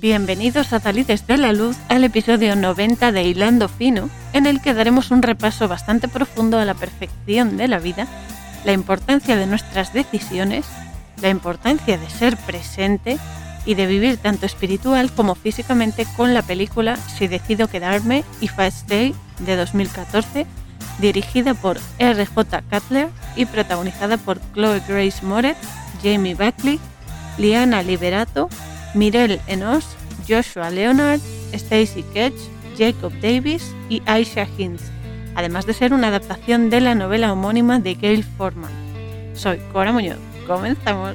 Bienvenidos a Salides de la Luz al episodio 90 de Hilando Fino, en el que daremos un repaso bastante profundo a la perfección de la vida, la importancia de nuestras decisiones, la importancia de ser presente y de vivir tanto espiritual como físicamente con la película Si decido quedarme y Fast Day de 2014, dirigida por R.J. Cutler y protagonizada por Chloe Grace Moretz, Jamie Buckley, Liana Liberato, Mirel Enos, Joshua Leonard, Stacy Ketch, Jacob Davis y Aisha Hinz, además de ser una adaptación de la novela homónima de Gail Forman. Soy Cora Muñoz. Comenzamos.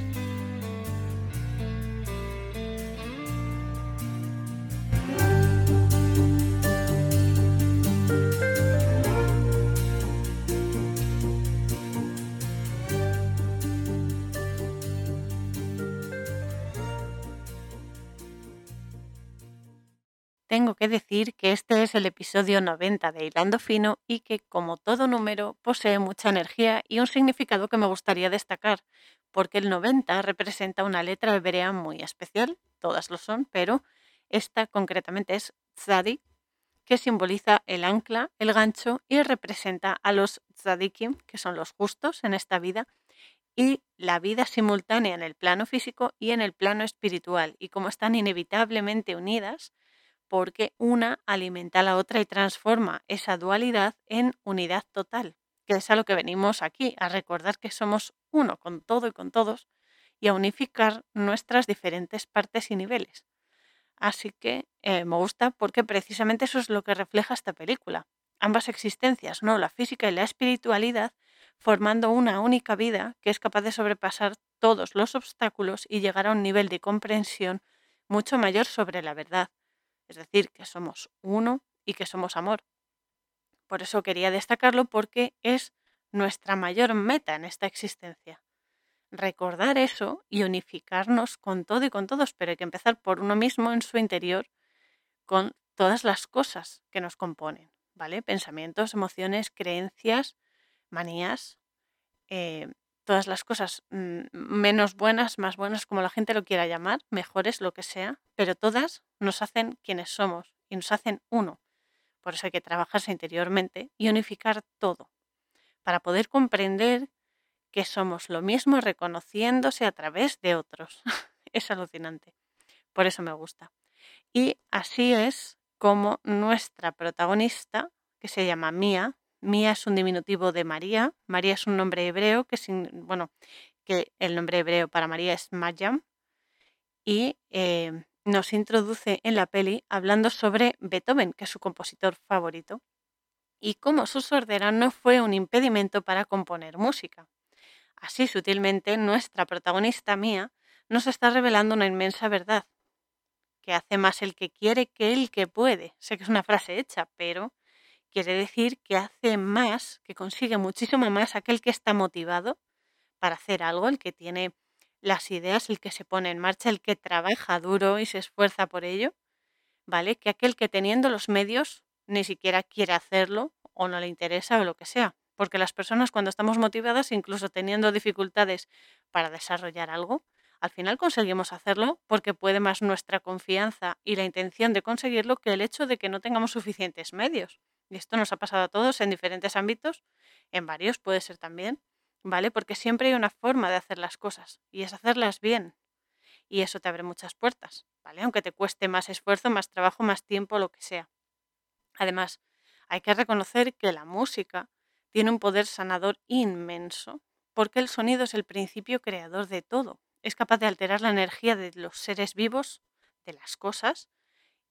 Tengo que decir que este es el episodio 90 de Hilando Fino y que, como todo número, posee mucha energía y un significado que me gustaría destacar, porque el 90 representa una letra hebrea muy especial, todas lo son, pero esta concretamente es Tzadi, que simboliza el ancla, el gancho y representa a los Tzadikim, que son los justos en esta vida, y la vida simultánea en el plano físico y en el plano espiritual, y como están inevitablemente unidas, porque una alimenta a la otra y transforma esa dualidad en unidad total, que es a lo que venimos aquí, a recordar que somos uno con todo y con todos y a unificar nuestras diferentes partes y niveles. Así que eh, me gusta porque precisamente eso es lo que refleja esta película. Ambas existencias, ¿no? La física y la espiritualidad, formando una única vida que es capaz de sobrepasar todos los obstáculos y llegar a un nivel de comprensión mucho mayor sobre la verdad es decir, que somos uno y que somos amor. Por eso quería destacarlo porque es nuestra mayor meta en esta existencia. Recordar eso y unificarnos con todo y con todos, pero hay que empezar por uno mismo en su interior, con todas las cosas que nos componen, ¿vale? Pensamientos, emociones, creencias, manías, eh, todas las cosas mm, menos buenas, más buenas, como la gente lo quiera llamar, mejores, lo que sea, pero todas nos hacen quienes somos y nos hacen uno. Por eso hay que trabajarse interiormente y unificar todo, para poder comprender que somos lo mismo reconociéndose a través de otros. es alucinante. Por eso me gusta. Y así es como nuestra protagonista, que se llama Mía, Mía es un diminutivo de María. María es un nombre hebreo que, bueno, que el nombre hebreo para María es Mayam. Y eh, nos introduce en la peli hablando sobre Beethoven, que es su compositor favorito, y cómo su sordera no fue un impedimento para componer música. Así sutilmente, nuestra protagonista Mía nos está revelando una inmensa verdad, que hace más el que quiere que el que puede. Sé que es una frase hecha, pero quiere decir que hace más, que consigue muchísimo más aquel que está motivado para hacer algo, el que tiene las ideas, el que se pone en marcha, el que trabaja duro y se esfuerza por ello, ¿vale? Que aquel que teniendo los medios ni siquiera quiere hacerlo o no le interesa o lo que sea. Porque las personas cuando estamos motivadas, incluso teniendo dificultades para desarrollar algo, al final conseguimos hacerlo porque puede más nuestra confianza y la intención de conseguirlo que el hecho de que no tengamos suficientes medios. Y esto nos ha pasado a todos en diferentes ámbitos, en varios puede ser también, ¿vale? Porque siempre hay una forma de hacer las cosas y es hacerlas bien. Y eso te abre muchas puertas, ¿vale? Aunque te cueste más esfuerzo, más trabajo, más tiempo, lo que sea. Además, hay que reconocer que la música tiene un poder sanador inmenso, porque el sonido es el principio creador de todo. Es capaz de alterar la energía de los seres vivos, de las cosas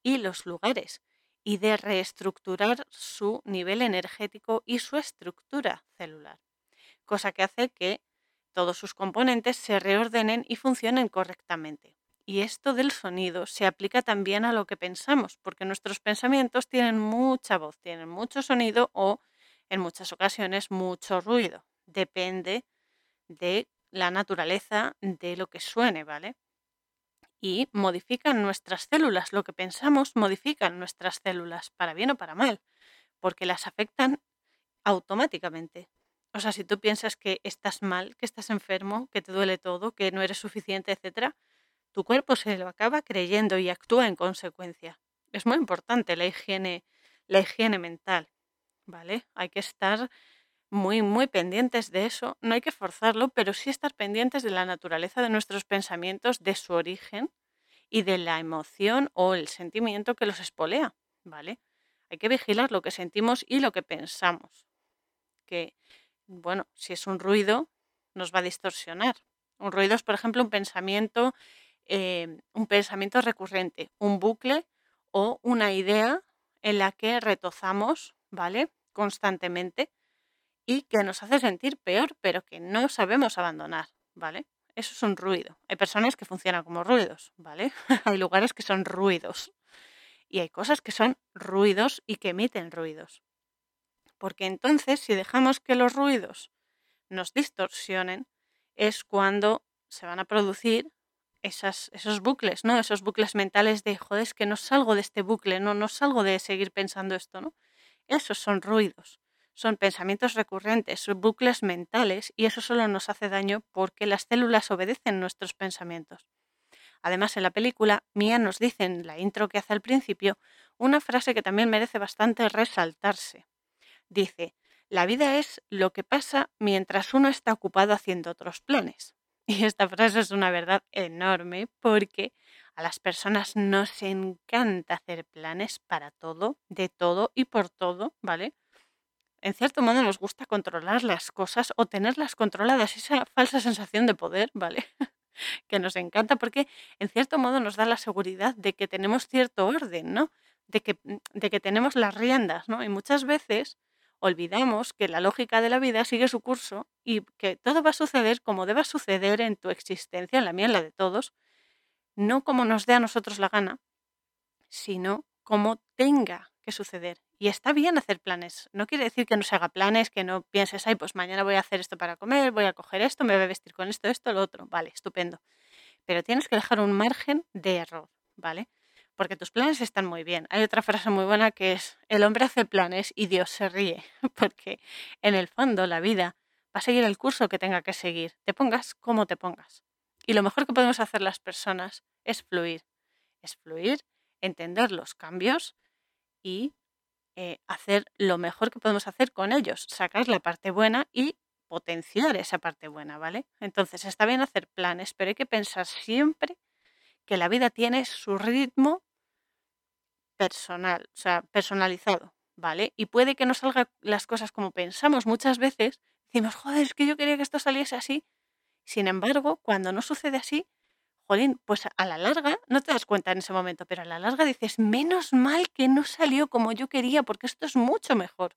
y los lugares y de reestructurar su nivel energético y su estructura celular, cosa que hace que todos sus componentes se reordenen y funcionen correctamente. Y esto del sonido se aplica también a lo que pensamos, porque nuestros pensamientos tienen mucha voz, tienen mucho sonido o en muchas ocasiones mucho ruido. Depende de la naturaleza de lo que suene, ¿vale? Y modifican nuestras células. Lo que pensamos modifican nuestras células, para bien o para mal, porque las afectan automáticamente. O sea, si tú piensas que estás mal, que estás enfermo, que te duele todo, que no eres suficiente, etcétera, tu cuerpo se lo acaba creyendo y actúa en consecuencia. Es muy importante la higiene, la higiene mental, ¿vale? Hay que estar muy, muy pendientes de eso. No hay que forzarlo, pero sí estar pendientes de la naturaleza de nuestros pensamientos, de su origen y de la emoción o el sentimiento que los espolea, ¿vale? Hay que vigilar lo que sentimos y lo que pensamos. Que, bueno, si es un ruido, nos va a distorsionar. Un ruido es, por ejemplo, un pensamiento, eh, un pensamiento recurrente, un bucle o una idea en la que retozamos, ¿vale? Constantemente y que nos hace sentir peor, pero que no sabemos abandonar, ¿vale? Eso es un ruido. Hay personas que funcionan como ruidos, ¿vale? hay lugares que son ruidos y hay cosas que son ruidos y que emiten ruidos. Porque entonces, si dejamos que los ruidos nos distorsionen, es cuando se van a producir esas, esos bucles, ¿no? Esos bucles mentales de, joder, es que no salgo de este bucle, no, no salgo de seguir pensando esto, ¿no? Esos son ruidos, son pensamientos recurrentes, son bucles mentales y eso solo nos hace daño porque las células obedecen nuestros pensamientos. Además, en la película, Mia nos dice en la intro que hace al principio una frase que también merece bastante resaltarse. Dice, la vida es lo que pasa mientras uno está ocupado haciendo otros planes. Y esta frase es una verdad enorme porque a las personas nos encanta hacer planes para todo, de todo y por todo, ¿vale? En cierto modo nos gusta controlar las cosas o tenerlas controladas, esa falsa sensación de poder, ¿vale? que nos encanta porque en cierto modo nos da la seguridad de que tenemos cierto orden, ¿no? De que, mm, de que tenemos las riendas, ¿no? Y muchas veces olvidamos que la lógica de la vida sigue su curso y que todo va a suceder como deba suceder en tu existencia, en la mía, en la de todos, no como nos dé a nosotros la gana, sino como tenga que suceder. Y está bien hacer planes. No quiere decir que no se haga planes, que no pienses, ay, pues mañana voy a hacer esto para comer, voy a coger esto, me voy a vestir con esto, esto, lo otro. Vale, estupendo. Pero tienes que dejar un margen de error, ¿vale? porque tus planes están muy bien. Hay otra frase muy buena que es, el hombre hace planes y Dios se ríe, porque en el fondo la vida va a seguir el curso que tenga que seguir, te pongas como te pongas. Y lo mejor que podemos hacer las personas es fluir, es fluir, entender los cambios y eh, hacer lo mejor que podemos hacer con ellos, sacar la parte buena y potenciar esa parte buena, ¿vale? Entonces está bien hacer planes, pero hay que pensar siempre que la vida tiene su ritmo personal, o sea, personalizado, ¿vale? Y puede que no salgan las cosas como pensamos muchas veces, decimos, joder, es que yo quería que esto saliese así. Sin embargo, cuando no sucede así, jolín, pues a la larga, no te das cuenta en ese momento, pero a la larga dices, menos mal que no salió como yo quería, porque esto es mucho mejor.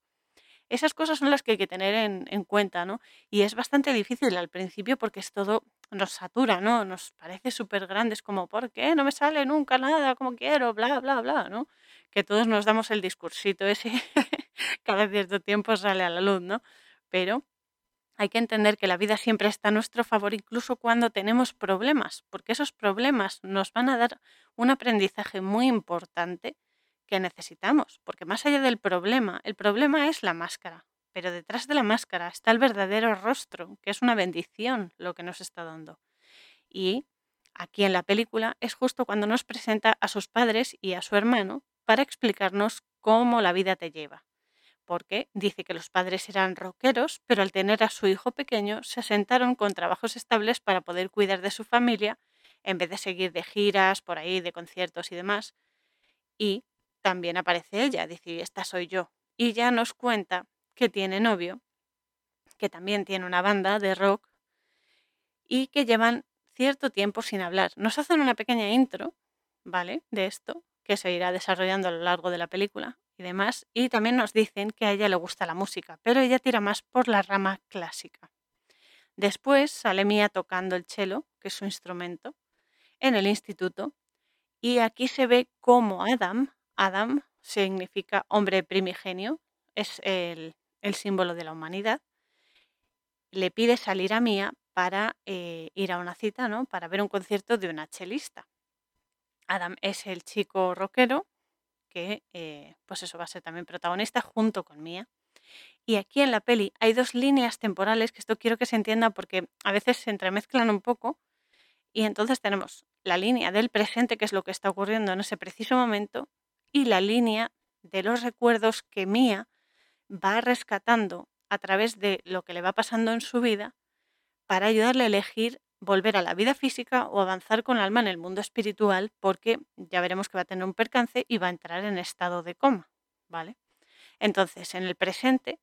Esas cosas son las que hay que tener en, cuenta, ¿no? Y es bastante difícil al principio porque es todo, nos satura, ¿no? Nos parece súper grande, es como, ¿por qué no me sale nunca nada como quiero? Bla, bla, bla, ¿no? Que todos nos damos el discursito ese, cada cierto tiempo sale a la luz, ¿no? Pero hay que entender que la vida siempre está a nuestro favor incluso cuando tenemos problemas, porque esos problemas nos van a dar un aprendizaje muy importante que necesitamos, porque más allá del problema, el problema es la máscara, pero detrás de la máscara está el verdadero rostro, que es una bendición lo que nos está dando. Y aquí en la película es justo cuando nos presenta a sus padres y a su hermano para explicarnos cómo la vida te lleva. Porque dice que los padres eran rockeros, pero al tener a su hijo pequeño se asentaron con trabajos estables para poder cuidar de su familia en vez de seguir de giras por ahí, de conciertos y demás. Y también aparece ella, dice, esta soy yo. Y ya nos cuenta que tiene novio, que también tiene una banda de rock y que llevan cierto tiempo sin hablar. Nos hacen una pequeña intro, ¿vale? De esto, que se irá desarrollando a lo largo de la película y demás. Y también nos dicen que a ella le gusta la música, pero ella tira más por la rama clásica. Después sale Mía tocando el cello, que es su instrumento, en el instituto. Y aquí se ve cómo Adam Adam significa hombre primigenio, es el, símbolo de la humanidad. Le pide salir a Mía para eh, ir a una cita, ¿no? Para ver un concierto de una chelista. Adam es el chico rockero que, eh, pues eso va a ser también protagonista junto con Mía. Y aquí en la peli hay dos líneas temporales que esto quiero que se entienda porque a veces se entremezclan un poco Y entonces tenemos la línea del presente, que es lo que está ocurriendo en ese preciso momento, y la línea de los recuerdos que Mía va rescatando a través de lo que le va pasando en su vida para ayudarle a elegir volver a la vida física o avanzar con el alma en el mundo espiritual, porque ya veremos que va a tener un percance y va a entrar en estado de coma, ¿vale? Entonces, en el presente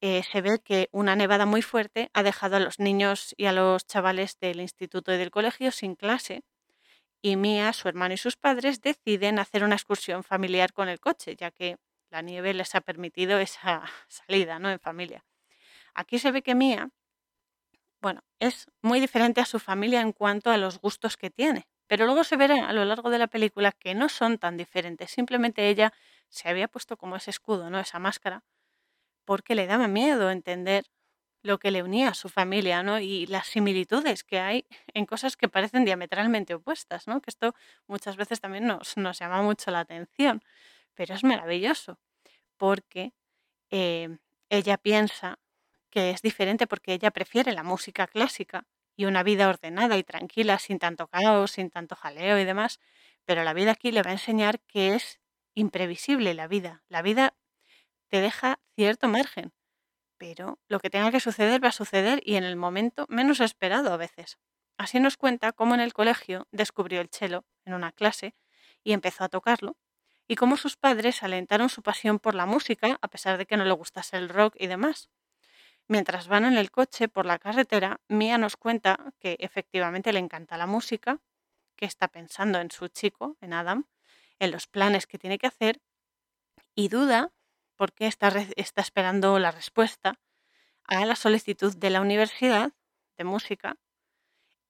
eh, se ve que una nevada muy fuerte ha dejado a los niños y a los chavales del instituto y del colegio sin clase y Mía, su hermano y sus padres deciden hacer una excursión familiar con el coche, ya que la nieve les ha permitido esa salida ¿no? en familia. Aquí se ve que Mía, bueno, es muy diferente a su familia en cuanto a los gustos que tiene, pero luego se verá a lo largo de la película que no son tan diferentes, simplemente ella se había puesto como ese escudo, ¿no? esa máscara, porque le daba miedo entender lo que le unía a su familia, ¿no? Y las similitudes que hay en cosas que parecen diametralmente opuestas, ¿no? Que esto muchas veces también nos, llama mucho la atención, pero es maravilloso, porque eh, ella piensa que es diferente porque ella prefiere la música clásica y una vida ordenada y tranquila, sin tanto caos, sin tanto jaleo y demás, pero la vida aquí le va a enseñar que es imprevisible la vida. La vida te deja cierto margen pero lo que tenga que suceder va a suceder y en el momento menos esperado a veces. Así nos cuenta cómo en el colegio descubrió el cello en una clase y empezó a tocarlo, y cómo sus padres alentaron su pasión por la música a pesar de que no le gustase el rock y demás. Mientras van en el coche por la carretera, Mia nos cuenta que efectivamente le encanta la música, que está pensando en su chico, en Adam, en los planes que tiene que hacer, y duda porque está, está esperando la respuesta a la solicitud de la universidad de música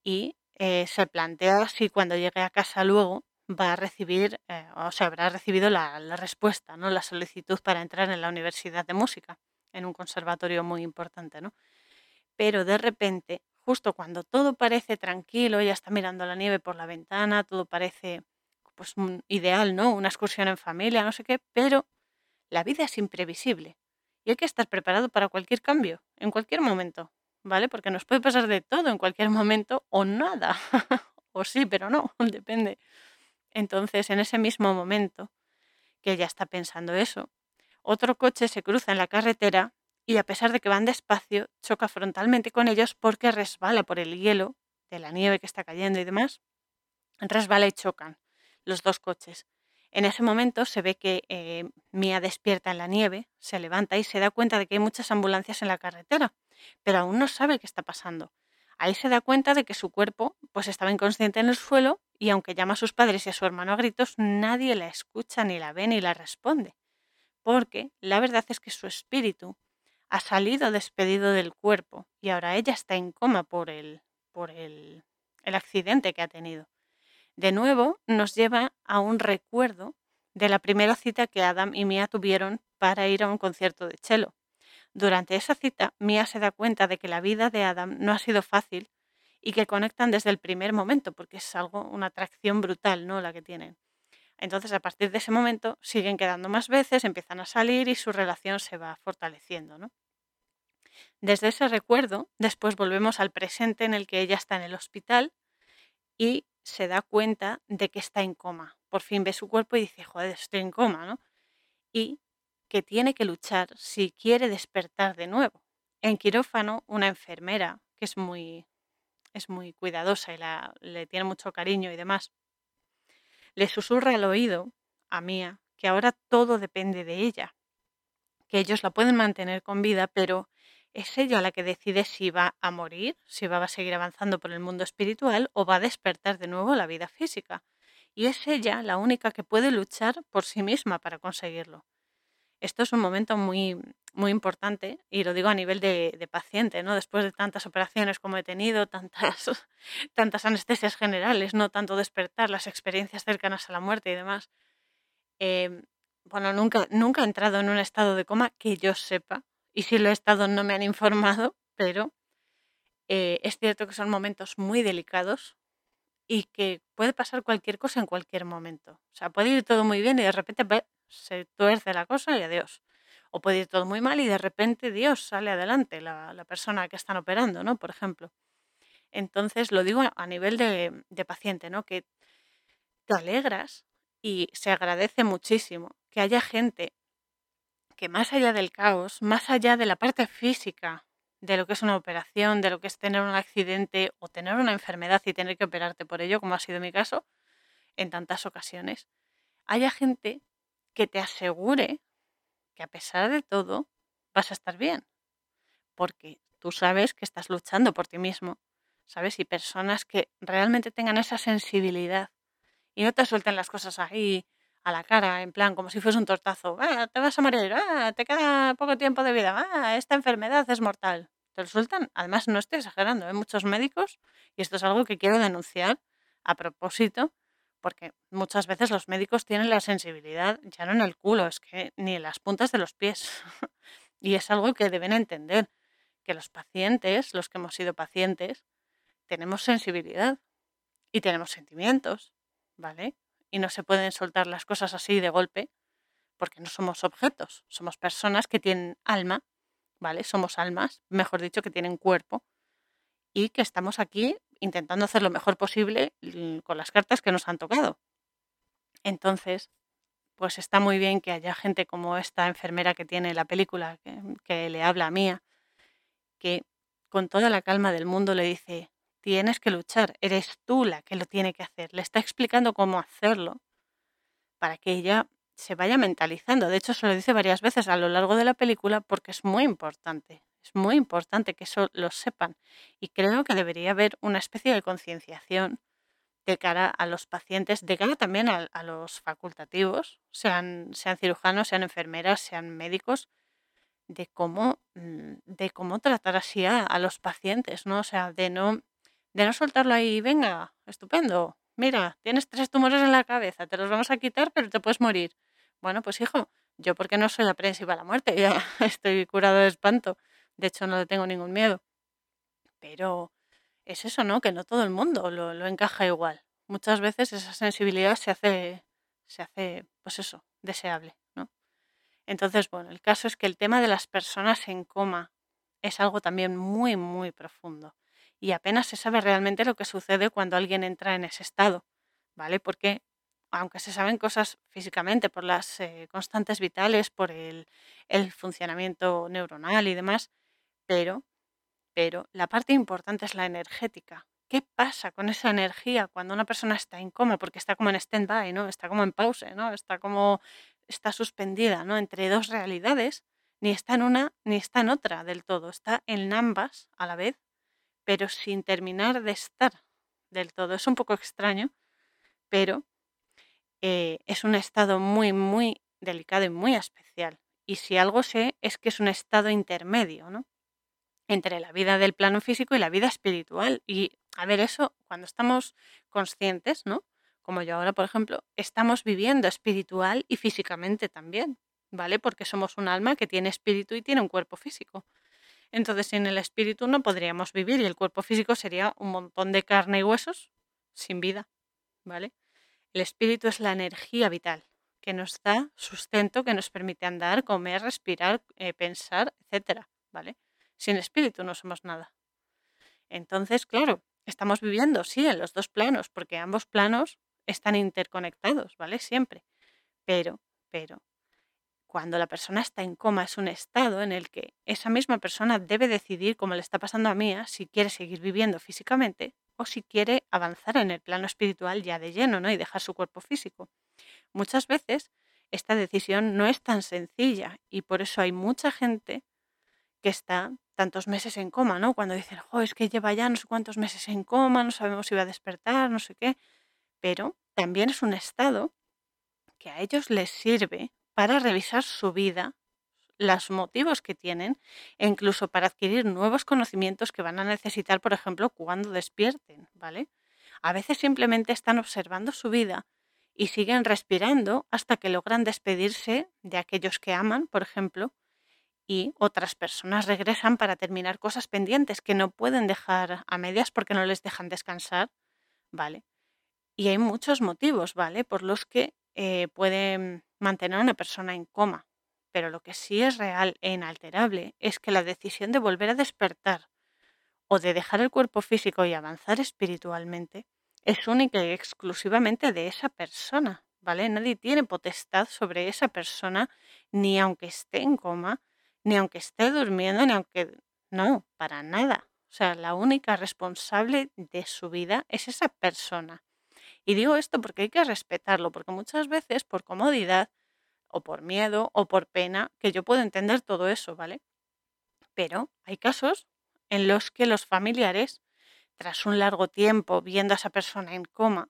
y eh, se plantea si cuando llegue a casa luego va a recibir, eh, o sea, habrá recibido la, la, respuesta, ¿no? La solicitud para entrar en la universidad de música, en un conservatorio muy importante, ¿no? Pero de repente, justo cuando todo parece tranquilo, ella está mirando la nieve por la ventana, todo parece pues ideal, ¿no? Una excursión en familia, no sé qué, pero la vida es imprevisible y hay que estar preparado para cualquier cambio, en cualquier momento, ¿vale? Porque nos puede pasar de todo en cualquier momento o nada. o sí, pero no, depende. Entonces, en ese mismo momento que ella está pensando eso, otro coche se cruza en la carretera y a pesar de que van despacio, choca frontalmente con ellos porque resbala por el hielo de la nieve que está cayendo y demás. Resbala y chocan los dos coches. En ese momento se ve que eh, Mía despierta en la nieve, se levanta y se da cuenta de que hay muchas ambulancias en la carretera, pero aún no sabe qué está pasando. Ahí se da cuenta de que su cuerpo pues estaba inconsciente en el suelo y aunque llama a sus padres y a su hermano a gritos, nadie la escucha, ni la ve, ni la responde. Porque la verdad es que su espíritu ha salido despedido del cuerpo y ahora ella está en coma por el, por el, el accidente que ha tenido de nuevo nos lleva a un recuerdo de la primera cita que Adam y Mia tuvieron para ir a un concierto de cello. Durante esa cita, Mia se da cuenta de que la vida de Adam no ha sido fácil y que conectan desde el primer momento, porque es algo, una atracción brutal, ¿no? La que tienen. Entonces, a partir de ese momento, siguen quedando más veces, empiezan a salir y su relación se va fortaleciendo, ¿no? Desde ese recuerdo, después volvemos al presente en el que ella está en el hospital y se da cuenta de que está en coma. Por fin ve su cuerpo y dice, joder, estoy en coma, ¿no? Y que tiene que luchar si quiere despertar de nuevo. En quirófano, una enfermera, que es muy, es muy cuidadosa y la, le tiene mucho cariño y demás, le susurra al oído a Mía que ahora todo depende de ella, que ellos la pueden mantener con vida, pero es ella la que decide si va a morir, si va a seguir avanzando por el mundo espiritual o va a despertar de nuevo la vida física. Y es ella la única que puede luchar por sí misma para conseguirlo. Esto es un momento muy, muy importante y lo digo a nivel de, paciente, ¿no? Después de tantas operaciones como he tenido, tantas, tantas anestesias generales, no tanto despertar, las experiencias cercanas a la muerte y demás. Em, bueno, nunca, nunca he entrado en un estado de coma que yo sepa, y si lo he estado no me han informado, pero eh, es cierto que son momentos muy delicados y que puede pasar cualquier cosa en cualquier momento. O sea, puede ir todo muy bien y de repente se tuerce la cosa y adiós. O puede ir todo muy mal y de repente Dios sale adelante, la, la persona que están operando, ¿no? Por ejemplo. Entonces, lo digo a nivel de, de paciente, ¿no? Que te alegras y se agradece muchísimo que haya gente que más allá del caos, más allá de la parte física de lo que es una operación, de lo que es tener un accidente o tener una enfermedad y tener que operarte por ello, como ha sido mi caso en tantas ocasiones, haya gente que te asegure que a pesar de todo vas a estar bien, porque tú sabes que estás luchando por ti mismo, ¿sabes? Y personas que realmente tengan esa sensibilidad y no te suelten las cosas ahí a la cara, en plan, como si fuese un tortazo. Ah, te vas a morir, ah, te queda poco tiempo de vida, ah, esta enfermedad es mortal. Te lo sueltan. Además, no estoy exagerando, hay muchos médicos, y esto es algo que quiero denunciar a propósito, porque muchas veces los médicos tienen la sensibilidad ya no en el culo, es que ni en las puntas de los pies. y es algo que deben entender, que los pacientes, los que hemos sido pacientes, tenemos sensibilidad y tenemos sentimientos, ¿vale? y no se pueden soltar las cosas así de golpe, porque no somos objetos, somos personas que tienen alma, ¿vale? Somos almas, mejor dicho, que tienen cuerpo y que estamos aquí intentando hacer lo mejor posible con las cartas que nos han tocado. Entonces, pues está muy bien que haya gente como esta enfermera que tiene la película, que, que le habla a Mía, que con toda la calma del mundo le dice, tienes que luchar, eres tú la que lo tiene que hacer. Le está explicando cómo hacerlo para que ella se vaya mentalizando. De hecho, se lo dice varias veces a lo largo de la película porque es muy importante. Es muy importante que eso lo sepan. Y creo que debería haber una especie de concienciación de cara a los pacientes, de cara también a, los facultativos, sean, sean cirujanos, sean enfermeras, sean médicos, de cómo, mm, de cómo tratar así a, los pacientes, ¿no? O sea, de no de no soltarlo ahí, venga, estupendo, mira, tienes tres tumores en la cabeza, te los vamos a quitar, pero te puedes morir. Bueno, pues hijo, yo porque no soy aprensiva a la muerte, ya estoy curado de espanto, de hecho no le tengo ningún miedo. Pero es eso, ¿no? Que no todo el mundo lo, lo encaja igual. Muchas veces esa sensibilidad se hace, se hace, pues eso, deseable, ¿no? Entonces, bueno, el caso es que el tema de las personas en coma es algo también muy, muy profundo y apenas se sabe realmente lo que sucede cuando alguien entra en ese estado, ¿vale? Porque aunque se saben cosas físicamente por las eh, constantes vitales, por el, el, funcionamiento neuronal y demás, pero, pero la parte importante es la energética. ¿Qué pasa con esa energía cuando una persona está en coma? Porque está como en stand-by, ¿no? Está como en pausa, ¿no? Está como, está suspendida, ¿no? Entre dos realidades, ni está en una ni está en otra del todo, está en ambas a la vez pero sin terminar de estar del todo. Es un poco extraño, pero eh, es un estado muy, muy delicado y muy especial. Y si algo sé es que es un estado intermedio, ¿no? Entre la vida del plano físico y la vida espiritual. Y a ver, eso cuando estamos conscientes, ¿no? Como yo ahora, por ejemplo, estamos viviendo espiritual y físicamente también, ¿vale? Porque somos un alma que tiene espíritu y tiene un cuerpo físico. Entonces, sin el espíritu no podríamos vivir y el cuerpo físico sería un montón de carne y huesos sin vida, ¿vale? El espíritu es la energía vital que nos da sustento, que nos permite andar, comer, respirar, eh, pensar, etcétera, ¿vale? Sin espíritu no somos nada. Entonces, claro, estamos viviendo, sí, en los dos planos, porque ambos planos están interconectados, ¿vale? Siempre. Pero, pero, cuando la persona está en coma es un estado en el que esa misma persona debe decidir, como le está pasando a Mía, si quiere seguir viviendo físicamente o si quiere avanzar en el plano espiritual ya de lleno ¿no? y dejar su cuerpo físico. Muchas veces esta decisión no es tan sencilla y por eso hay mucha gente que está tantos meses en coma, ¿no? Cuando dicen, oh, es que lleva ya no sé cuántos meses en coma, no sabemos si va a despertar, no sé qué, pero también es un estado que a ellos les sirve para revisar su vida, los motivos que tienen e incluso para adquirir nuevos conocimientos que van a necesitar, por ejemplo, cuando despierten, ¿vale? A veces simplemente están observando su vida y siguen respirando hasta que logran despedirse de aquellos que aman, por ejemplo, y otras personas regresan para terminar cosas pendientes que no pueden dejar a medias porque no les dejan descansar, ¿vale? Y hay muchos motivos, ¿vale? Por los que eh, pueden mantener a una persona en coma. Pero lo que sí es real e inalterable es que la decisión de volver a despertar o de dejar el cuerpo físico y avanzar espiritualmente es única y exclusivamente de esa persona, ¿vale? Nadie tiene potestad sobre esa persona, ni aunque esté en coma, ni aunque esté durmiendo, ni aunque... No, para nada. O sea, la única responsable de su vida es esa persona. Y digo esto porque hay que respetarlo, porque muchas veces por comodidad o por miedo o por pena, que yo puedo entender todo eso, ¿vale? Pero hay casos en los que los familiares, tras un largo tiempo viendo a esa persona en coma,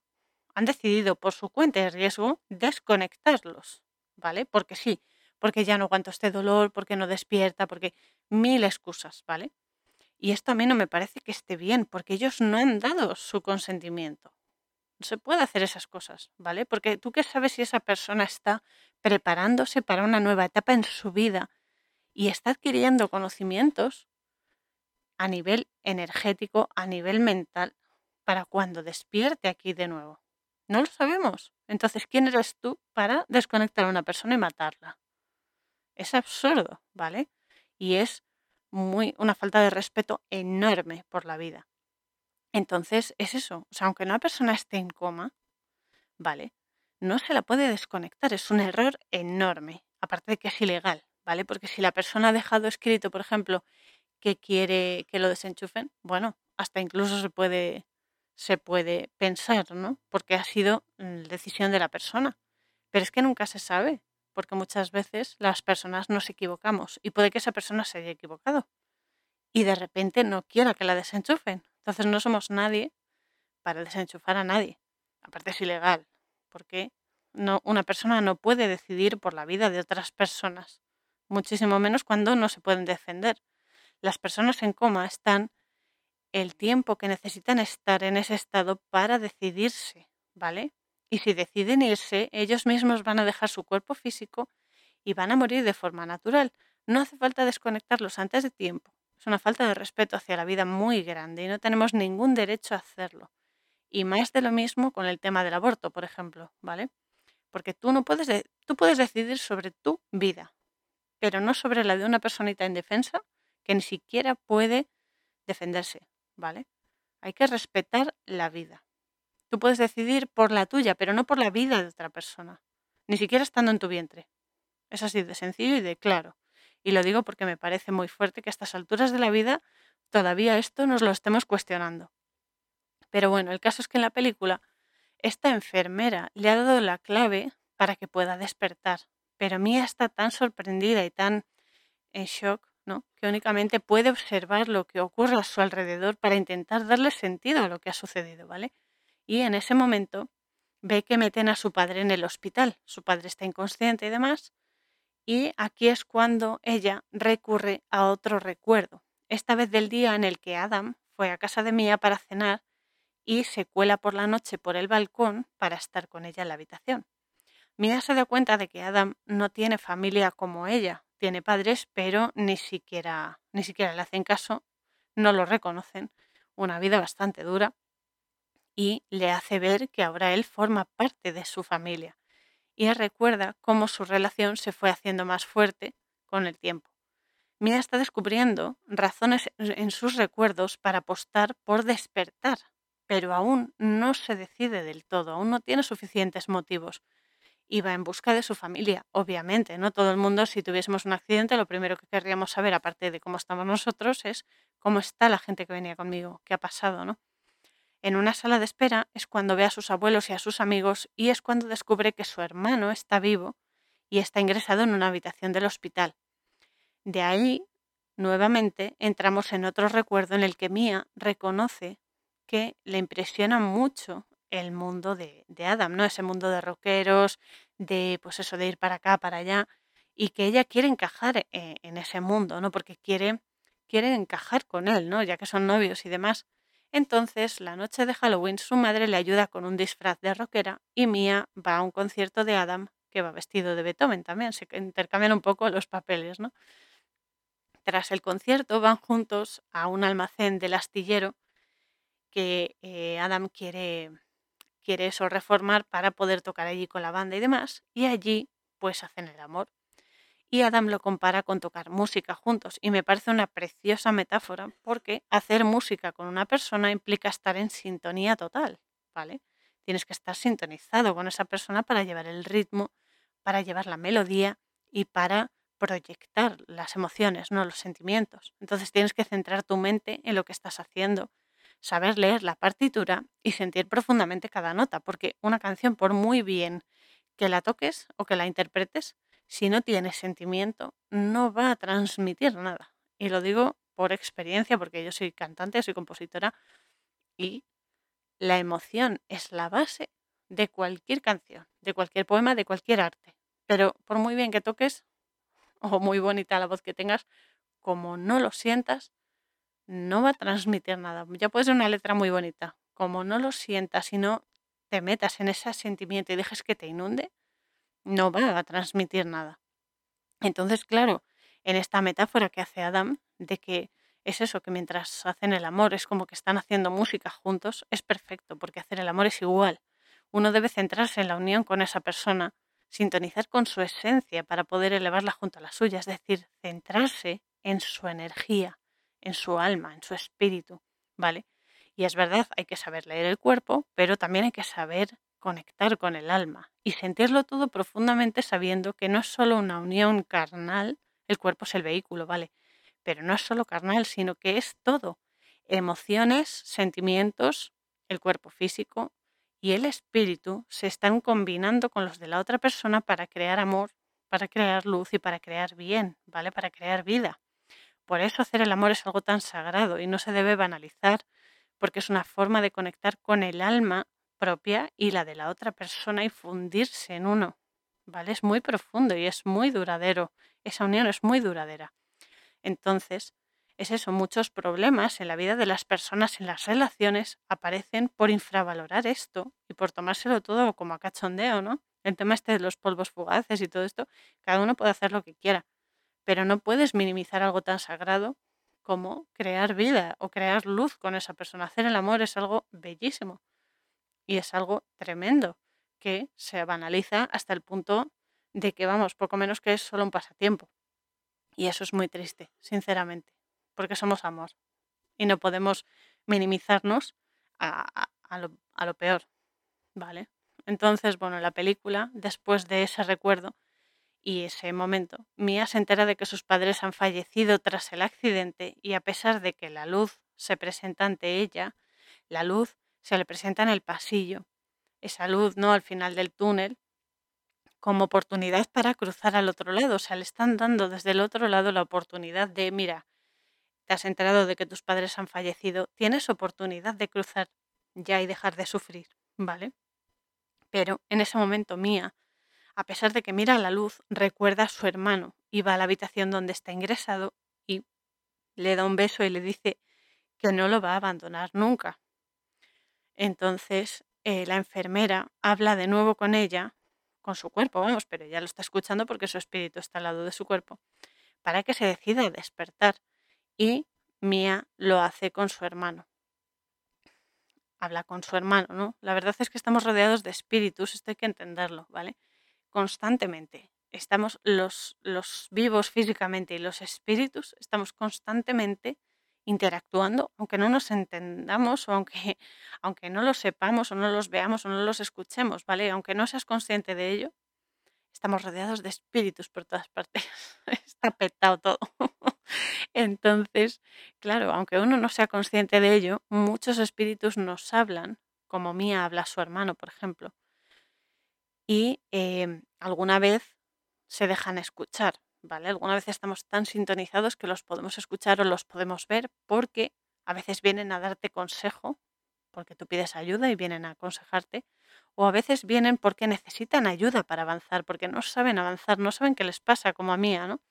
han decidido por su cuenta de riesgo desconectarlos, ¿vale? Porque sí, porque ya no aguanto este dolor, porque no despierta, porque mil excusas, ¿vale? Y esto a mí no me parece que esté bien, porque ellos no han dado su consentimiento. No se puede hacer esas cosas, ¿vale? Porque tú qué sabes si esa persona está preparándose para una nueva etapa en su vida y está adquiriendo conocimientos a nivel energético, a nivel mental, para cuando despierte aquí de nuevo. No lo sabemos. Entonces, ¿quién eres tú para desconectar a una persona y matarla? Es absurdo, ¿vale? Y es muy una falta de respeto enorme por la vida. Entonces, es eso. O sea, aunque una persona esté en coma, ¿vale? No se la puede desconectar. Es un error enorme. Aparte de que es ilegal, ¿vale? Porque si la persona ha dejado escrito, por ejemplo, que quiere que lo desenchufen, bueno, hasta incluso se puede, se puede pensar, ¿no? Porque ha sido mm, decisión de la persona. Pero es que nunca se sabe, porque muchas veces las personas nos equivocamos y puede que esa persona se haya equivocado y de repente no quiera que la desenchufen. Entonces no somos nadie para desenchufar a nadie. Aparte es ilegal, porque no, una persona no puede decidir por la vida de otras personas, muchísimo menos cuando no se pueden defender. Las personas en coma están el tiempo que necesitan estar en ese estado para decidirse, ¿vale? Y si deciden irse, ellos mismos van a dejar su cuerpo físico y van a morir de forma natural. No hace falta desconectarlos antes de tiempo. Es una falta de respeto hacia la vida muy grande y no tenemos ningún derecho a hacerlo. Y más de lo mismo con el tema del aborto, por ejemplo, ¿vale? Porque tú no puedes, tú puedes decidir sobre tu vida, pero no sobre la de una personita indefensa que ni siquiera puede defenderse, ¿vale? Hay que respetar la vida. Tú puedes decidir por la tuya, pero no por la vida de otra persona, ni siquiera estando en tu vientre. Es así de sencillo y de claro. Y lo digo porque me parece muy fuerte que a estas alturas de la vida todavía esto nos lo estemos cuestionando. Pero bueno, el caso es que en la película esta enfermera le ha dado la clave para que pueda despertar. Pero Mía está tan sorprendida y tan en shock, ¿no? Que únicamente puede observar lo que ocurre a su alrededor para intentar darle sentido a lo que ha sucedido, ¿vale? Y en ese momento ve que meten a su padre en el hospital. Su padre está inconsciente y demás, y aquí es cuando ella recurre a otro recuerdo, esta vez del día en el que Adam fue a casa de Mía para cenar y se cuela por la noche por el balcón para estar con ella en la habitación. Mía se da cuenta de que Adam no tiene familia como ella, tiene padres, pero ni siquiera, ni siquiera le hacen caso, no lo reconocen, una vida bastante dura, y le hace ver que ahora él forma parte de su familia y recuerda cómo su relación se fue haciendo más fuerte con el tiempo. Mia está descubriendo razones en sus recuerdos para apostar por despertar, pero aún no se decide del todo, aún no tiene suficientes motivos. Y va en busca de su familia, obviamente, ¿no? Todo el mundo, si tuviésemos un accidente, lo primero que querríamos saber, aparte de cómo estamos nosotros, es cómo está la gente que venía conmigo, qué ha pasado, ¿no? En una sala de espera es cuando ve a sus abuelos y a sus amigos y es cuando descubre que su hermano está vivo y está ingresado en una habitación del hospital. De ahí, nuevamente, entramos en otro recuerdo en el que Mia reconoce que le impresiona mucho el mundo de, Adam, ¿no? Ese mundo de rockeros, de pues eso, de ir para acá, para allá, y que ella quiere encajar en, en ese mundo, ¿no? Porque quiere, quiere encajar con él, ¿no? Ya que son novios y demás. Entonces, la noche de Halloween, su madre le ayuda con un disfraz de rockera y Mia va a un concierto de Adam que va vestido de Beethoven también. Se intercambian un poco los papeles, ¿no? Tras el concierto van juntos a un almacén del astillero que eh, Adam quiere, quiere eso reformar para poder tocar allí con la banda y demás. Y allí pues hacen el amor. Y Adam lo compara con tocar música juntos y me parece una preciosa metáfora porque hacer música con una persona implica estar en sintonía total, ¿vale? Tienes que estar sintonizado con esa persona para llevar el ritmo, para llevar la melodía y para proyectar las emociones, no los sentimientos. Entonces tienes que centrar tu mente en lo que estás haciendo, saber leer la partitura y sentir profundamente cada nota, porque una canción, por muy bien que la toques o que la interpretes, si no tienes sentimiento, no va a transmitir nada. Y lo digo por experiencia, porque yo soy cantante, soy compositora, y la emoción es la base de cualquier canción, de cualquier poema, de cualquier arte. Pero por muy bien que toques, o muy bonita la voz que tengas, como no lo sientas, no va a transmitir nada. Ya puede ser una letra muy bonita. Como no lo sientas y no te metas en ese sentimiento y dejes que te inunde, no va a transmitir nada. Entonces, claro, en esta metáfora que hace Adam, de que es eso, que mientras hacen el amor es como que están haciendo música juntos, es perfecto, porque hacer el amor es igual. Uno debe centrarse en la unión con esa persona, sintonizar con su esencia para poder elevarla junto a la suya, es decir, centrarse en su energía, en su alma, en su espíritu, ¿vale? Y es verdad, hay que saber leer el cuerpo, pero también hay que saber conectar con el alma y sentirlo todo profundamente sabiendo que no es solo una unión carnal, el cuerpo es el vehículo, ¿vale? Pero no es solo carnal, sino que es todo. Emociones, sentimientos, el cuerpo físico y el espíritu se están combinando con los de la otra persona para crear amor, para crear luz y para crear bien, ¿vale? Para crear vida. Por eso hacer el amor es algo tan sagrado y no se debe banalizar, porque es una forma de conectar con el alma propia y la de la otra persona y fundirse en uno. ¿Vale? Es muy profundo y es muy duradero. Esa unión es muy duradera. Entonces, es eso, muchos problemas en la vida de las personas, en las relaciones, aparecen por infravalorar esto y por tomárselo todo como a cachondeo, ¿no? El tema este de los polvos fugaces y todo esto, cada uno puede hacer lo que quiera pero no puedes minimizar algo tan sagrado como crear vida o crear luz con esa persona. Hacer el amor es algo bellísimo y es algo tremendo que se banaliza hasta el punto de que, vamos, poco menos que es solo un pasatiempo. Y eso es muy triste, sinceramente, porque somos amor y no podemos minimizarnos a, lo, a lo peor, ¿vale? Entonces, bueno, la película, después de ese recuerdo, y ese momento, Mia se entera de que sus padres han fallecido tras el accidente y a pesar de que la luz se presenta ante ella, la luz se le presenta en el pasillo. Esa luz, ¿no? Al final del túnel, como oportunidad para cruzar al otro lado. O sea, le están dando desde el otro lado la oportunidad de, mira, te has enterado de que tus padres han fallecido, tienes oportunidad de cruzar ya y dejar de sufrir, ¿vale? Pero en ese momento Mía a pesar de que mira la luz, recuerda a su hermano y va a la habitación donde está ingresado y le da un beso y le dice que no lo va a abandonar nunca. Entonces eh, la enfermera habla de nuevo con ella, con su cuerpo, vamos, pero ella lo está escuchando porque su espíritu está al lado de su cuerpo, para que se decida a despertar. Y Mía lo hace con su hermano. Habla con su hermano, ¿no? La verdad es que estamos rodeados de espíritus, esto hay que entenderlo, ¿vale? constantemente. Estamos los, los vivos físicamente y los espíritus, estamos constantemente interactuando, aunque no nos entendamos o aunque, aunque no los sepamos o no los veamos o no los escuchemos, ¿vale? Aunque no seas consciente de ello, estamos rodeados de espíritus por todas partes. Está petado todo. Entonces, claro, aunque uno no sea consciente de ello, muchos espíritus nos hablan, como Mía habla su hermano, por ejemplo, y em, alguna vez se dejan escuchar, ¿vale? Alguna vez estamos tan sintonizados que los podemos escuchar o los podemos ver porque a veces vienen a darte consejo, porque tú pides ayuda y vienen a aconsejarte, o a veces vienen porque necesitan ayuda para avanzar, porque no saben avanzar, no saben qué les pasa, como a mí, ¿no?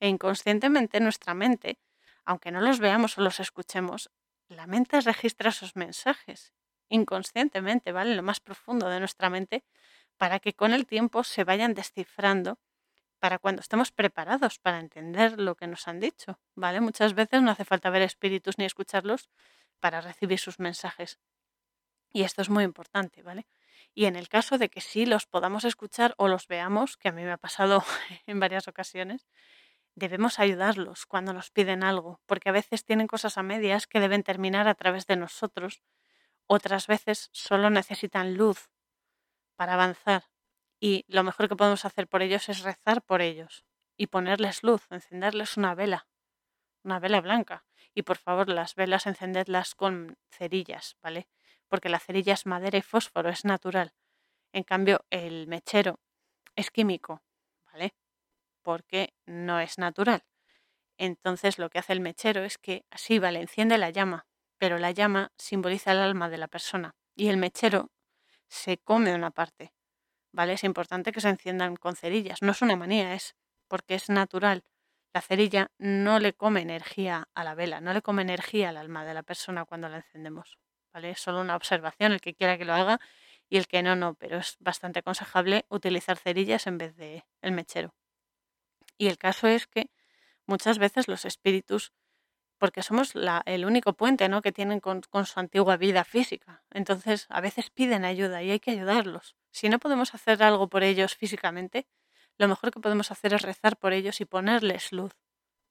E inconscientemente nuestra mente, aunque no los veamos o los escuchemos, la mente registra esos mensajes inconscientemente, ¿vale? Lo más profundo de nuestra mente para que con el tiempo se vayan descifrando para cuando estemos preparados para entender lo que nos han dicho, ¿vale? Muchas veces no hace falta ver espíritus ni escucharlos para recibir sus mensajes. Y esto es muy importante, ¿vale? Y en el caso de que sí los podamos escuchar o los veamos, que a mí me ha pasado en varias ocasiones, debemos ayudarlos cuando nos piden algo, porque a veces tienen cosas a medias que deben terminar a través de nosotros, otras veces solo necesitan luz para avanzar. Y lo mejor que podemos hacer por ellos es rezar por ellos y ponerles luz, encenderles una vela, una vela blanca. Y por favor, las velas encendedlas con cerillas, ¿vale? Porque la cerilla es madera y fósforo, es natural. En cambio, el mechero es químico, ¿vale? Porque no es natural. Entonces lo que hace el mechero es que así, vale, enciende la llama, pero la llama simboliza el alma de la persona y el mechero se come una parte. ¿Vale? Es importante que se enciendan con cerillas. No es una manía, es porque es natural. La cerilla no le come energía a la vela, no le come energía al alma de la persona cuando la encendemos. ¿Vale? Es solo una observación, el que quiera que lo haga y el que no, no, pero es bastante aconsejable utilizar cerillas en vez de el mechero. Y el caso es que muchas veces los espíritus porque somos el único puente ¿no? que tienen con, su antigua vida física. Entonces, a veces piden ayuda y hay que ayudarlos. Si no podemos hacer algo por ellos físicamente, lo mejor que podemos hacer es rezar por ellos y ponerles luz,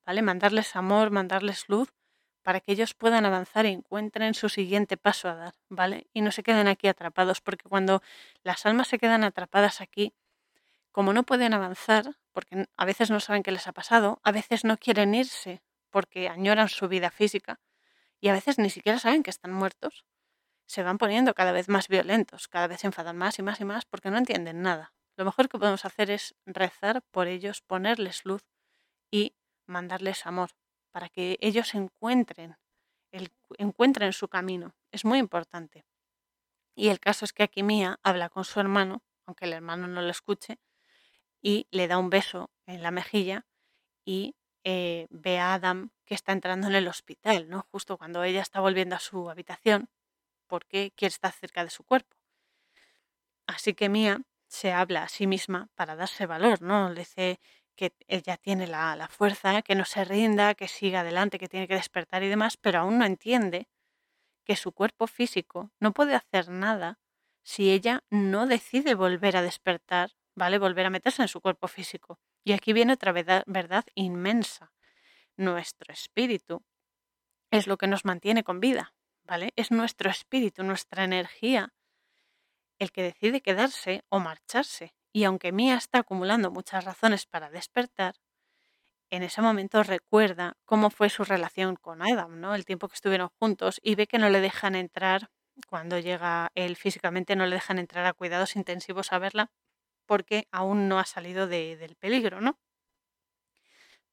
¿vale? Mandarles amor, mandarles luz para que ellos puedan avanzar y encuentren su siguiente paso a dar, ¿vale? Y no se queden aquí atrapados, porque cuando las almas se quedan atrapadas aquí, como no pueden avanzar, porque a veces no saben qué les ha pasado, a veces no quieren irse, porque añoran su vida física y a veces ni siquiera saben que están muertos, se van poniendo cada vez más violentos, cada vez se enfadan más y más y más porque no entienden nada. Lo mejor que podemos hacer es rezar por ellos, ponerles luz y mandarles amor para que ellos encuentren, el, encuentren su camino. Es muy importante. Y el caso es que aquí Mía habla con su hermano, aunque el hermano no lo escuche, y le da un beso en la mejilla y eh, ve a Adam que está entrando en el hospital, ¿no? Justo cuando ella está volviendo a su habitación, porque quiere estar cerca de su cuerpo. Así que Mía se habla a sí misma para darse valor, ¿no? Le dice que ella tiene la, la fuerza, que no se rinda, que siga adelante, que tiene que despertar y demás, pero aún no entiende que su cuerpo físico no puede hacer nada si ella no decide volver a despertar, ¿vale? Volver a meterse en su cuerpo físico. Y aquí viene otra verdad inmensa. Nuestro espíritu es lo que nos mantiene con vida, ¿vale? Es nuestro espíritu, nuestra energía, el que decide quedarse o marcharse. Y aunque Mía está acumulando muchas razones para despertar, en ese momento recuerda cómo fue su relación con Adam, ¿no? El tiempo que estuvieron juntos y ve que no le dejan entrar, cuando llega él físicamente, no le dejan entrar a cuidados intensivos a verla porque aún no ha salido del peligro, ¿no?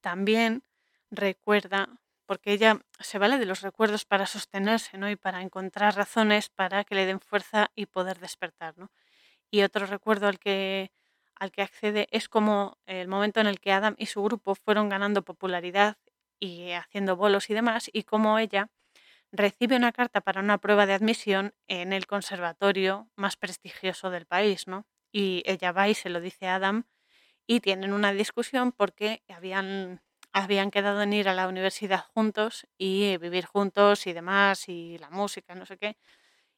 También recuerda, porque ella se vale de los recuerdos para sostenerse, ¿no? Y para encontrar razones para que le den fuerza y poder despertar, ¿no? Y otro recuerdo al que, al que accede es como el momento en el que Adam y su grupo fueron ganando popularidad y haciendo bolos y demás, y como ella recibe una carta para una prueba de admisión en el conservatorio más prestigioso del país, ¿no? y ella va y se lo dice a Adam y tienen una discusión porque habían, habían quedado en ir a la universidad juntos y vivir juntos y demás y la música, no sé qué.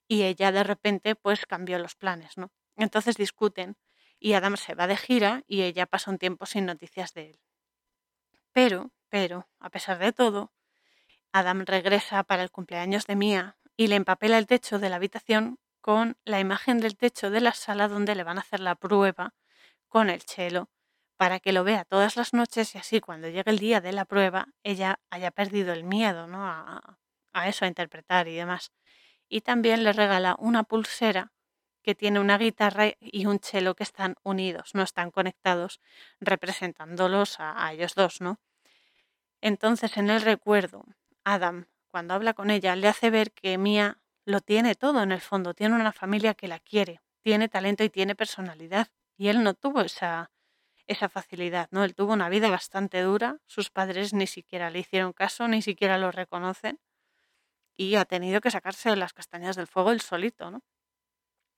Y ella de repente pues cambió los planes, ¿no? Entonces discuten y Adam se va de gira y ella pasa un tiempo sin noticias de él. Pero, pero, a pesar de todo, Adam regresa para el cumpleaños de Mia y le empapela el techo de la habitación con la imagen del techo de la sala donde le van a hacer la prueba con el chelo para que lo vea todas las noches y así cuando llegue el día de la prueba ella haya perdido el miedo ¿no? a, a eso, a interpretar y demás. Y también le regala una pulsera que tiene una guitarra y un chelo que están unidos, no están conectados, representándolos a, a ellos dos, ¿no? Entonces, en el recuerdo, Adam, cuando habla con ella, le hace ver que Mía lo tiene todo en el fondo, tiene una familia que la quiere, tiene talento y tiene personalidad. Y él no tuvo esa, esa facilidad, ¿no? Él tuvo una vida bastante dura, sus padres ni siquiera le hicieron caso, ni siquiera lo reconocen, y ha tenido que sacarse las castañas del fuego él solito, ¿no?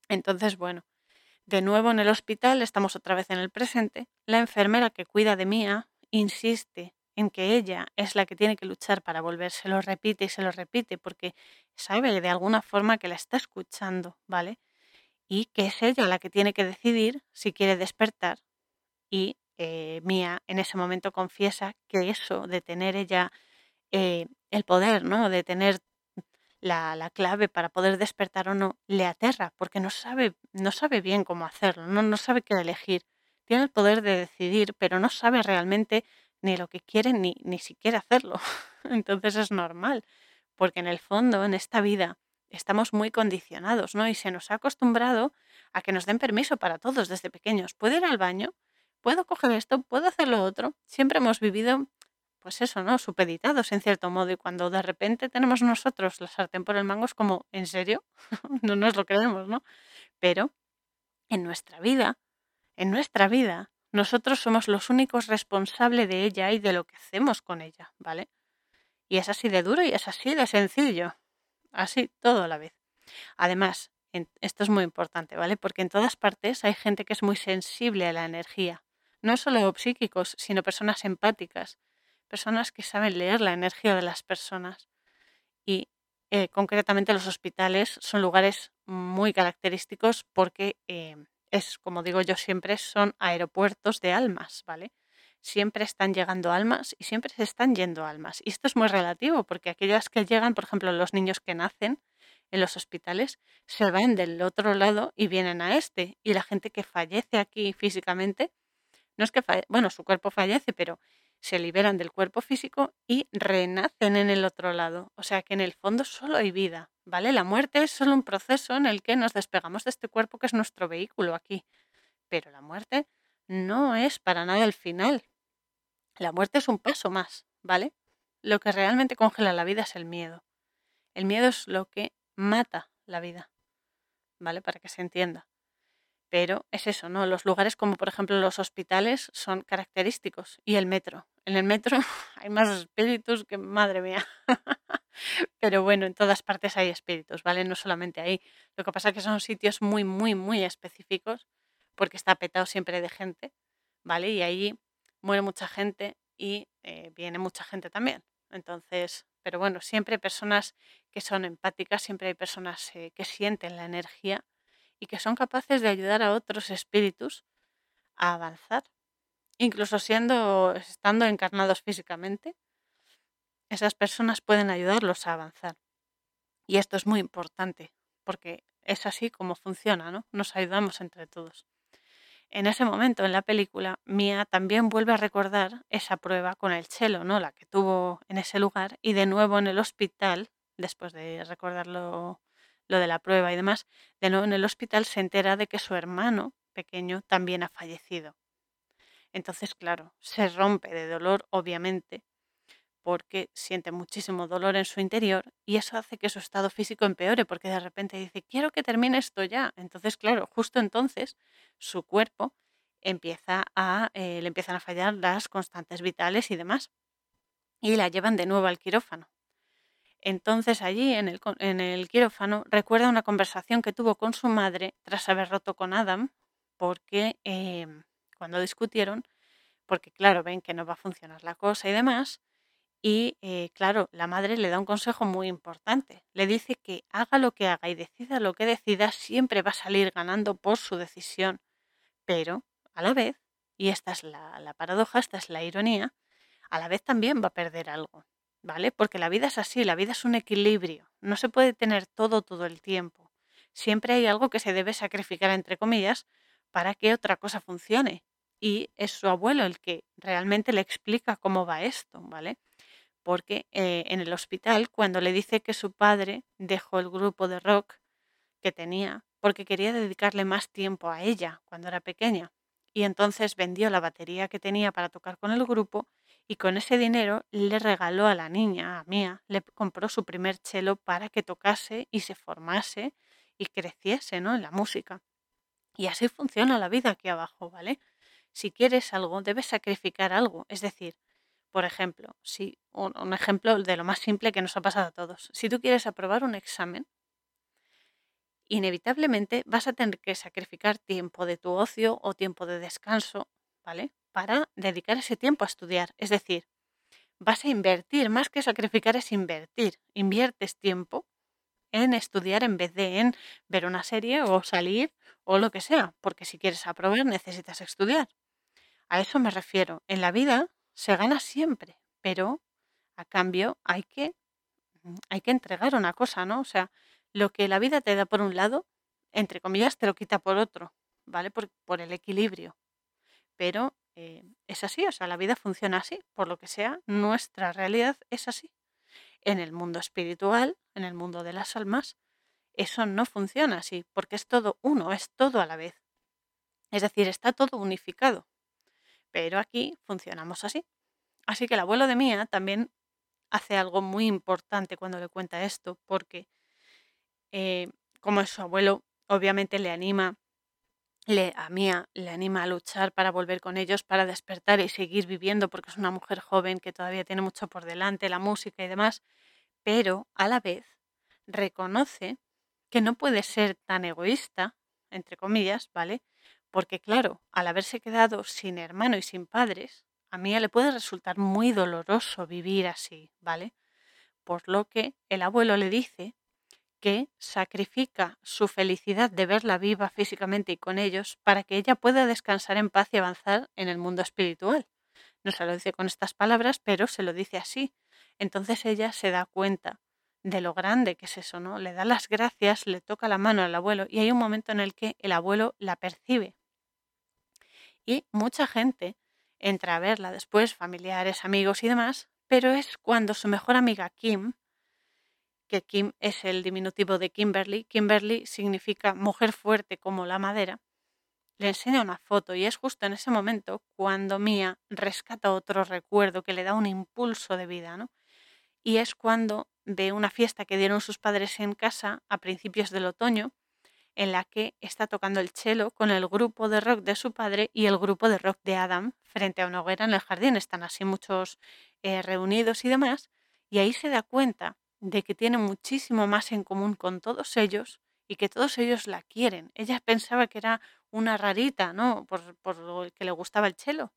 Entonces, bueno, de nuevo en el hospital, estamos otra vez en el presente, la enfermera que cuida de Mía insiste en que ella es la que tiene que luchar para volver, se lo repite y se lo repite porque sabe de alguna forma que la está escuchando, ¿vale? y que es ella la que tiene que decidir si quiere despertar y eh, Mía en ese momento confiesa que eso de tener ella eh, el poder, ¿no? De tener la, la, clave para poder despertar o no, le aterra, porque no sabe, no sabe bien cómo hacerlo, no, no sabe qué elegir. Tiene el poder de decidir, pero no sabe realmente ni lo que quiere ni, ni siquiera hacerlo. Entonces es normal, porque en el fondo, en esta vida, estamos muy condicionados, ¿no? Y se nos ha acostumbrado a que nos den permiso para todos desde pequeños. ¿Puedo ir al baño? ¿Puedo coger esto? ¿Puedo hacer lo otro? Siempre hemos vivido, pues eso, ¿no? Supeditados en cierto modo. Y cuando de repente tenemos nosotros la sartén por el mango, es como, ¿en serio? no nos lo creemos, ¿no? Pero en nuestra vida, en nuestra vida, nosotros somos los únicos responsables de ella y de lo que hacemos con ella, ¿vale? Y es así de duro y es así de sencillo. Así, todo a la vez. Además, esto es muy importante, ¿vale? Porque en todas partes hay gente que es muy sensible a la energía. No solo psíquicos, sino personas empáticas. Personas que saben leer la energía de las personas. Y eh, concretamente los hospitales son lugares muy característicos porque eh, es, como digo yo siempre, son aeropuertos de almas, ¿vale? siempre están llegando almas y siempre se están yendo almas. Y esto es muy relativo, porque aquellas que llegan, por ejemplo, los niños que nacen en los hospitales, se van del otro lado y vienen a este. Y la gente que fallece aquí físicamente, no es que, bueno, su cuerpo fallece, pero se liberan del cuerpo físico y renacen en el otro lado. O sea que en el fondo solo hay vida, ¿vale? La muerte es solo un proceso en el que nos despegamos de este cuerpo que es nuestro vehículo aquí. Pero la muerte no es para nada el final, la muerte es un paso más, ¿vale? Lo que realmente congela la vida es el miedo. El miedo es lo que mata la vida, ¿vale? Para que se entienda. Pero es eso, ¿no? Los lugares como por ejemplo los hospitales son característicos y el metro. En el metro hay más espíritus que madre mía. Pero bueno, en todas partes hay espíritus, ¿vale? No solamente ahí. Lo que pasa es que son sitios muy, muy, muy específicos porque está petado siempre de gente, ¿vale? Y ahí muere mucha gente y eh, viene mucha gente también. Entonces, pero bueno, siempre hay personas que son empáticas, siempre hay personas eh, que sienten la energía y que son capaces de ayudar a otros espíritus a avanzar, incluso siendo, estando encarnados físicamente, esas personas pueden ayudarlos a avanzar. Y esto es muy importante, porque es así como funciona, ¿no? Nos ayudamos entre todos. En ese momento en la película, Mia también vuelve a recordar esa prueba con el chelo, ¿no? La que tuvo en ese lugar y de nuevo en el hospital, después de recordar lo, de la prueba y demás, de nuevo en el hospital se entera de que su hermano pequeño también ha fallecido. Entonces, claro, se rompe de dolor, obviamente, porque siente muchísimo dolor en su interior y eso hace que su estado físico empeore porque de repente dice, quiero que termine esto ya. Entonces, claro, justo entonces su cuerpo empieza a, eh, le empiezan a fallar las constantes vitales y demás y la llevan de nuevo al quirófano. Entonces allí en el, en el quirófano recuerda una conversación que tuvo con su madre tras haber roto con Adam porque em, cuando discutieron, porque claro, ven que no va a funcionar la cosa y demás, y eh, claro, la madre le da un consejo muy importante. Le dice que haga lo que haga y decida lo que decida, siempre va a salir ganando por su decisión. Pero, a la vez, y esta es la, la paradoja, esta es la ironía, a la vez también va a perder algo. ¿Vale? Porque la vida es así, la vida es un equilibrio. No se puede tener todo todo el tiempo. Siempre hay algo que se debe sacrificar, entre comillas, para que otra cosa funcione. Y es su abuelo el que realmente le explica cómo va esto, ¿vale? porque eh, en el hospital, cuando le dice que su padre dejó el grupo de rock que tenía, porque quería dedicarle más tiempo a ella cuando era pequeña, y entonces vendió la batería que tenía para tocar con el grupo y con ese dinero le regaló a la niña, a Mía, le compró su primer cello para que tocase y se formase y creciese ¿no? en la música. Y así funciona la vida aquí abajo, ¿vale? Si quieres algo, debes sacrificar algo. Es decir, por ejemplo, si un, ejemplo de lo más simple que nos ha pasado a todos. Si tú quieres aprobar un examen, inevitablemente vas a tener que sacrificar tiempo de tu ocio o tiempo de descanso, ¿vale? Para dedicar ese tiempo a estudiar. Es decir, vas a invertir, más que sacrificar es invertir. Inviertes tiempo en estudiar en vez de en ver una serie o salir o lo que sea, porque si quieres aprobar necesitas estudiar. A eso me refiero. En la vida se gana siempre, pero a cambio hay que, mm, hay que entregar una cosa, ¿no? O sea, lo que la vida te da por un lado, entre comillas, te lo quita por otro, ¿vale? Por, por el equilibrio. Pero eh, es así, o sea, la vida funciona así, por lo que sea, nuestra realidad es así. En el mundo espiritual, en el mundo de las almas, eso no funciona así, porque es todo uno, es todo a la vez. Es decir, está todo unificado. Pero aquí funcionamos así. Así que el abuelo de Mía también hace algo muy importante cuando le cuenta esto, porque eh, como es su abuelo, obviamente le anima, le, a Mía le anima a luchar para volver con ellos, para despertar y seguir viviendo, porque es una mujer joven que todavía tiene mucho por delante, la música y demás, pero a la vez reconoce que no puede ser tan egoísta, entre comillas, ¿vale? Porque claro, al haberse quedado sin hermano y sin padres, a Mía le puede resultar muy doloroso vivir así, ¿vale? Por lo que el abuelo le dice que sacrifica su felicidad de verla viva físicamente y con ellos para que ella pueda descansar en paz y avanzar en el mundo espiritual. No se lo dice con estas palabras, pero se lo dice así. Entonces ella se da cuenta de lo grande que es eso, ¿no? Le da las gracias, le toca la mano al abuelo y hay un momento en el que el abuelo la percibe. Y mucha gente entra a verla después, familiares, amigos y demás, pero es cuando su mejor amiga Kim, que Kim es el diminutivo de Kimberly, Kimberly significa mujer fuerte como la madera, le enseña una foto y es justo en ese momento cuando Mia rescata otro recuerdo que le da un impulso de vida, ¿no? Y es cuando de una fiesta que dieron sus padres en casa a principios del otoño, en la que está tocando el cello con el grupo de rock de su padre y el grupo de rock de Adam frente a una hoguera en el jardín. Están así muchos eh, reunidos y demás, y ahí se da cuenta de que tiene muchísimo más en común con todos ellos y que todos ellos la quieren. Ella pensaba que era una rarita, ¿no? Por, por lo que le gustaba el cello,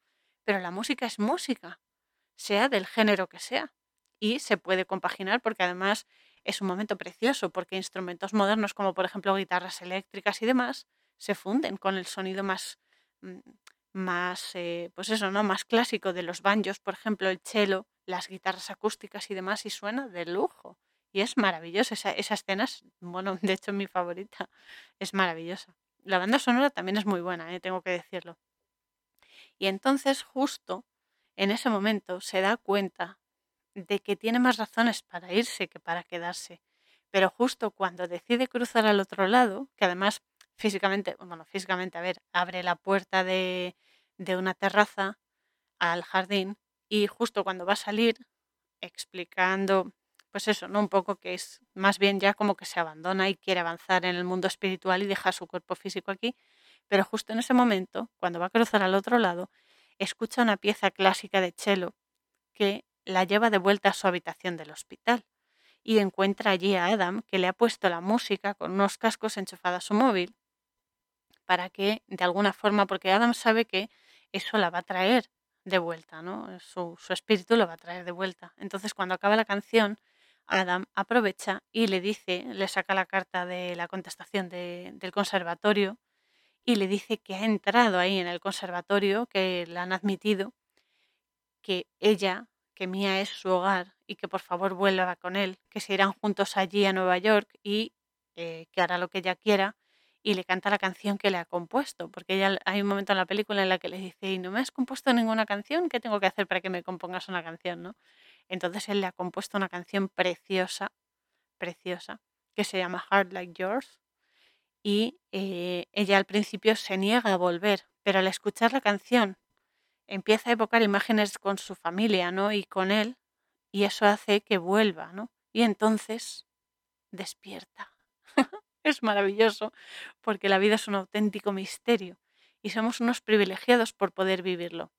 pero la música es música, sea del género que sea y se puede compaginar porque además es un momento precioso porque instrumentos modernos como por ejemplo guitarras eléctricas y demás se funden con el sonido más mm, más eh, pues eso no más clásico de los banjos por ejemplo el cello las guitarras acústicas y demás y suena de lujo y es maravilloso esa, esa escena es, bueno de hecho mi favorita es maravillosa la banda sonora también es muy buena ¿eh? tengo que decirlo y entonces justo en ese momento se da cuenta de que tiene más razones para irse que para quedarse. Pero justo cuando decide cruzar al otro lado, que además físicamente, bueno, físicamente, a ver, abre la puerta de, de una terraza al jardín y justo cuando va a salir, explicando, pues eso, ¿no? Un poco que es más bien ya como que se abandona y quiere avanzar en el mundo espiritual y deja su cuerpo físico aquí, pero justo en ese momento, cuando va a cruzar al otro lado, escucha una pieza clásica de cello que la lleva de vuelta a su habitación del hospital y encuentra allí a Adam que le ha puesto la música con unos cascos enchufados a su móvil para que de alguna forma, porque Adam sabe que eso la va a traer de vuelta, ¿no? Su, espíritu lo va a traer de vuelta. Entonces cuando acaba la canción, Adam aprovecha y le dice, le saca la carta de la contestación del conservatorio y le dice que ha entrado ahí en el conservatorio, que la han admitido, que ella que Mía es su hogar y que por favor vuelva con él, que se irán juntos allí a Nueva York y eh, que hará lo que ella quiera y le canta la canción que le ha compuesto, porque ella hay un momento en la película en la que le dice, y no me has compuesto ninguna canción, ¿qué tengo que hacer para que me compongas una canción? ¿no? Entonces él le ha compuesto una canción preciosa, preciosa, que se llama Heart Like Yours, y eh, ella al principio se niega a volver, pero al escuchar la canción empieza a evocar imágenes con su familia, ¿no? Y con él, y eso hace que vuelva, ¿no? Y entonces despierta. es maravilloso, porque la vida es un auténtico misterio y somos unos privilegiados por poder vivirlo.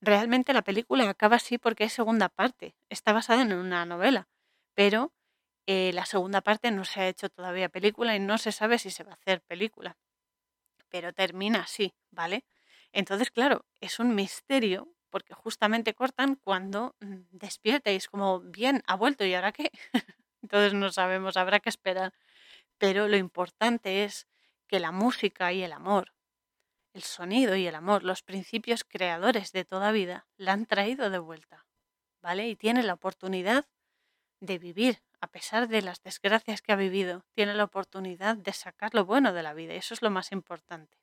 Realmente la película acaba así porque es segunda parte, está basada en una novela, pero eh, la segunda parte no se ha hecho todavía película y no se sabe si se va a hacer película. Pero termina así, ¿vale? Entonces, claro, es un misterio porque justamente cortan cuando mm, despierta como, bien, ha vuelto y ahora qué. Entonces no sabemos, habrá que esperar. Pero lo importante es que la música y el amor, el sonido y el amor, los principios creadores de toda vida, la han traído de vuelta, ¿vale? Y tiene la oportunidad de vivir, a pesar de las desgracias que ha vivido, tiene la oportunidad de sacar lo bueno de la vida, y eso es lo más importante.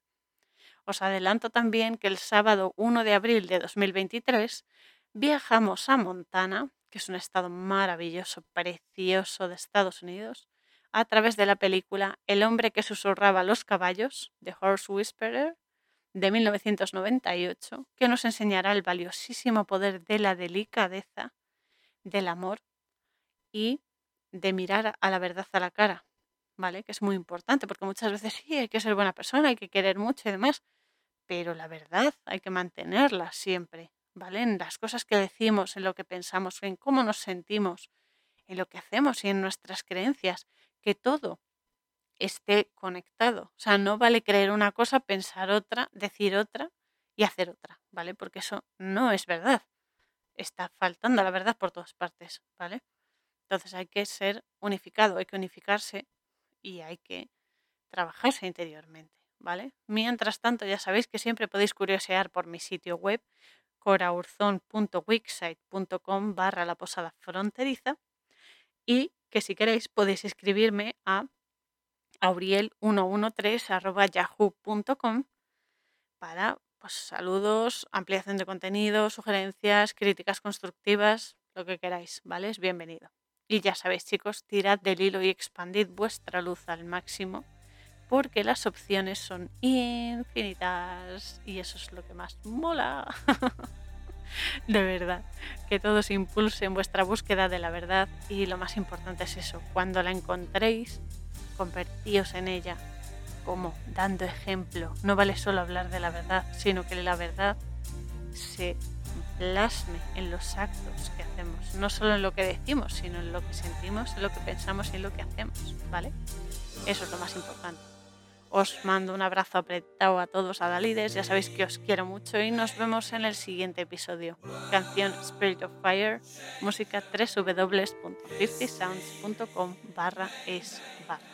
Os adelanto también que el sábado 1 de abril de 2023 viajamos a Montana, que es un estado maravilloso, precioso de Estados Unidos, a través de la película El hombre que susurraba los caballos, The Horse Whisperer, de 1998, que nos enseñará el valiosísimo poder de la delicadeza, del amor y de mirar a la verdad a la cara, ¿vale? Que es muy importante, porque muchas veces sí, hay que ser buena persona, hay que querer mucho y demás, pero la verdad hay que mantenerla siempre, ¿vale? En las cosas que decimos, en lo que pensamos, en cómo nos sentimos, en lo que hacemos y en nuestras creencias, que todo esté conectado. O sea, no vale creer una cosa, pensar otra, decir otra y hacer otra, ¿vale? Porque eso no es verdad. Está faltando la verdad por todas partes, ¿vale? Entonces hay que ser unificado, hay que unificarse y hay que trabajarse interiormente, ¿vale? Mientras tanto, ya sabéis que siempre podéis curiosear por mi sitio web coraurzon.wixsite.com barra la posada fronteriza y que si queréis podéis escribirme a auriel113.yahoo.com para pues, saludos, ampliación de contenido, sugerencias, críticas constructivas, lo que queráis, ¿vale? Es bienvenido. Y ya sabéis, chicos, tirad del hilo y expandid vuestra luz al máximo porque las opciones son infinitas y eso es lo que más mola. de verdad, que todos impulsen vuestra búsqueda de la verdad y lo más importante es eso, cuando la encontréis, convertíos en ella, como dando ejemplo. No vale solo hablar de la verdad, sino que la verdad se plasme en los actos que hacemos, no solo en lo que decimos, sino en lo que sentimos, en lo que pensamos y en lo que hacemos, ¿vale? Eso es lo más importante. Os mando un abrazo apretado a todos a Dalides, ya sabéis que os quiero mucho y nos vemos en el siguiente episodio. Canción Spirit of Fire, música www.50sounds.com barra es barra.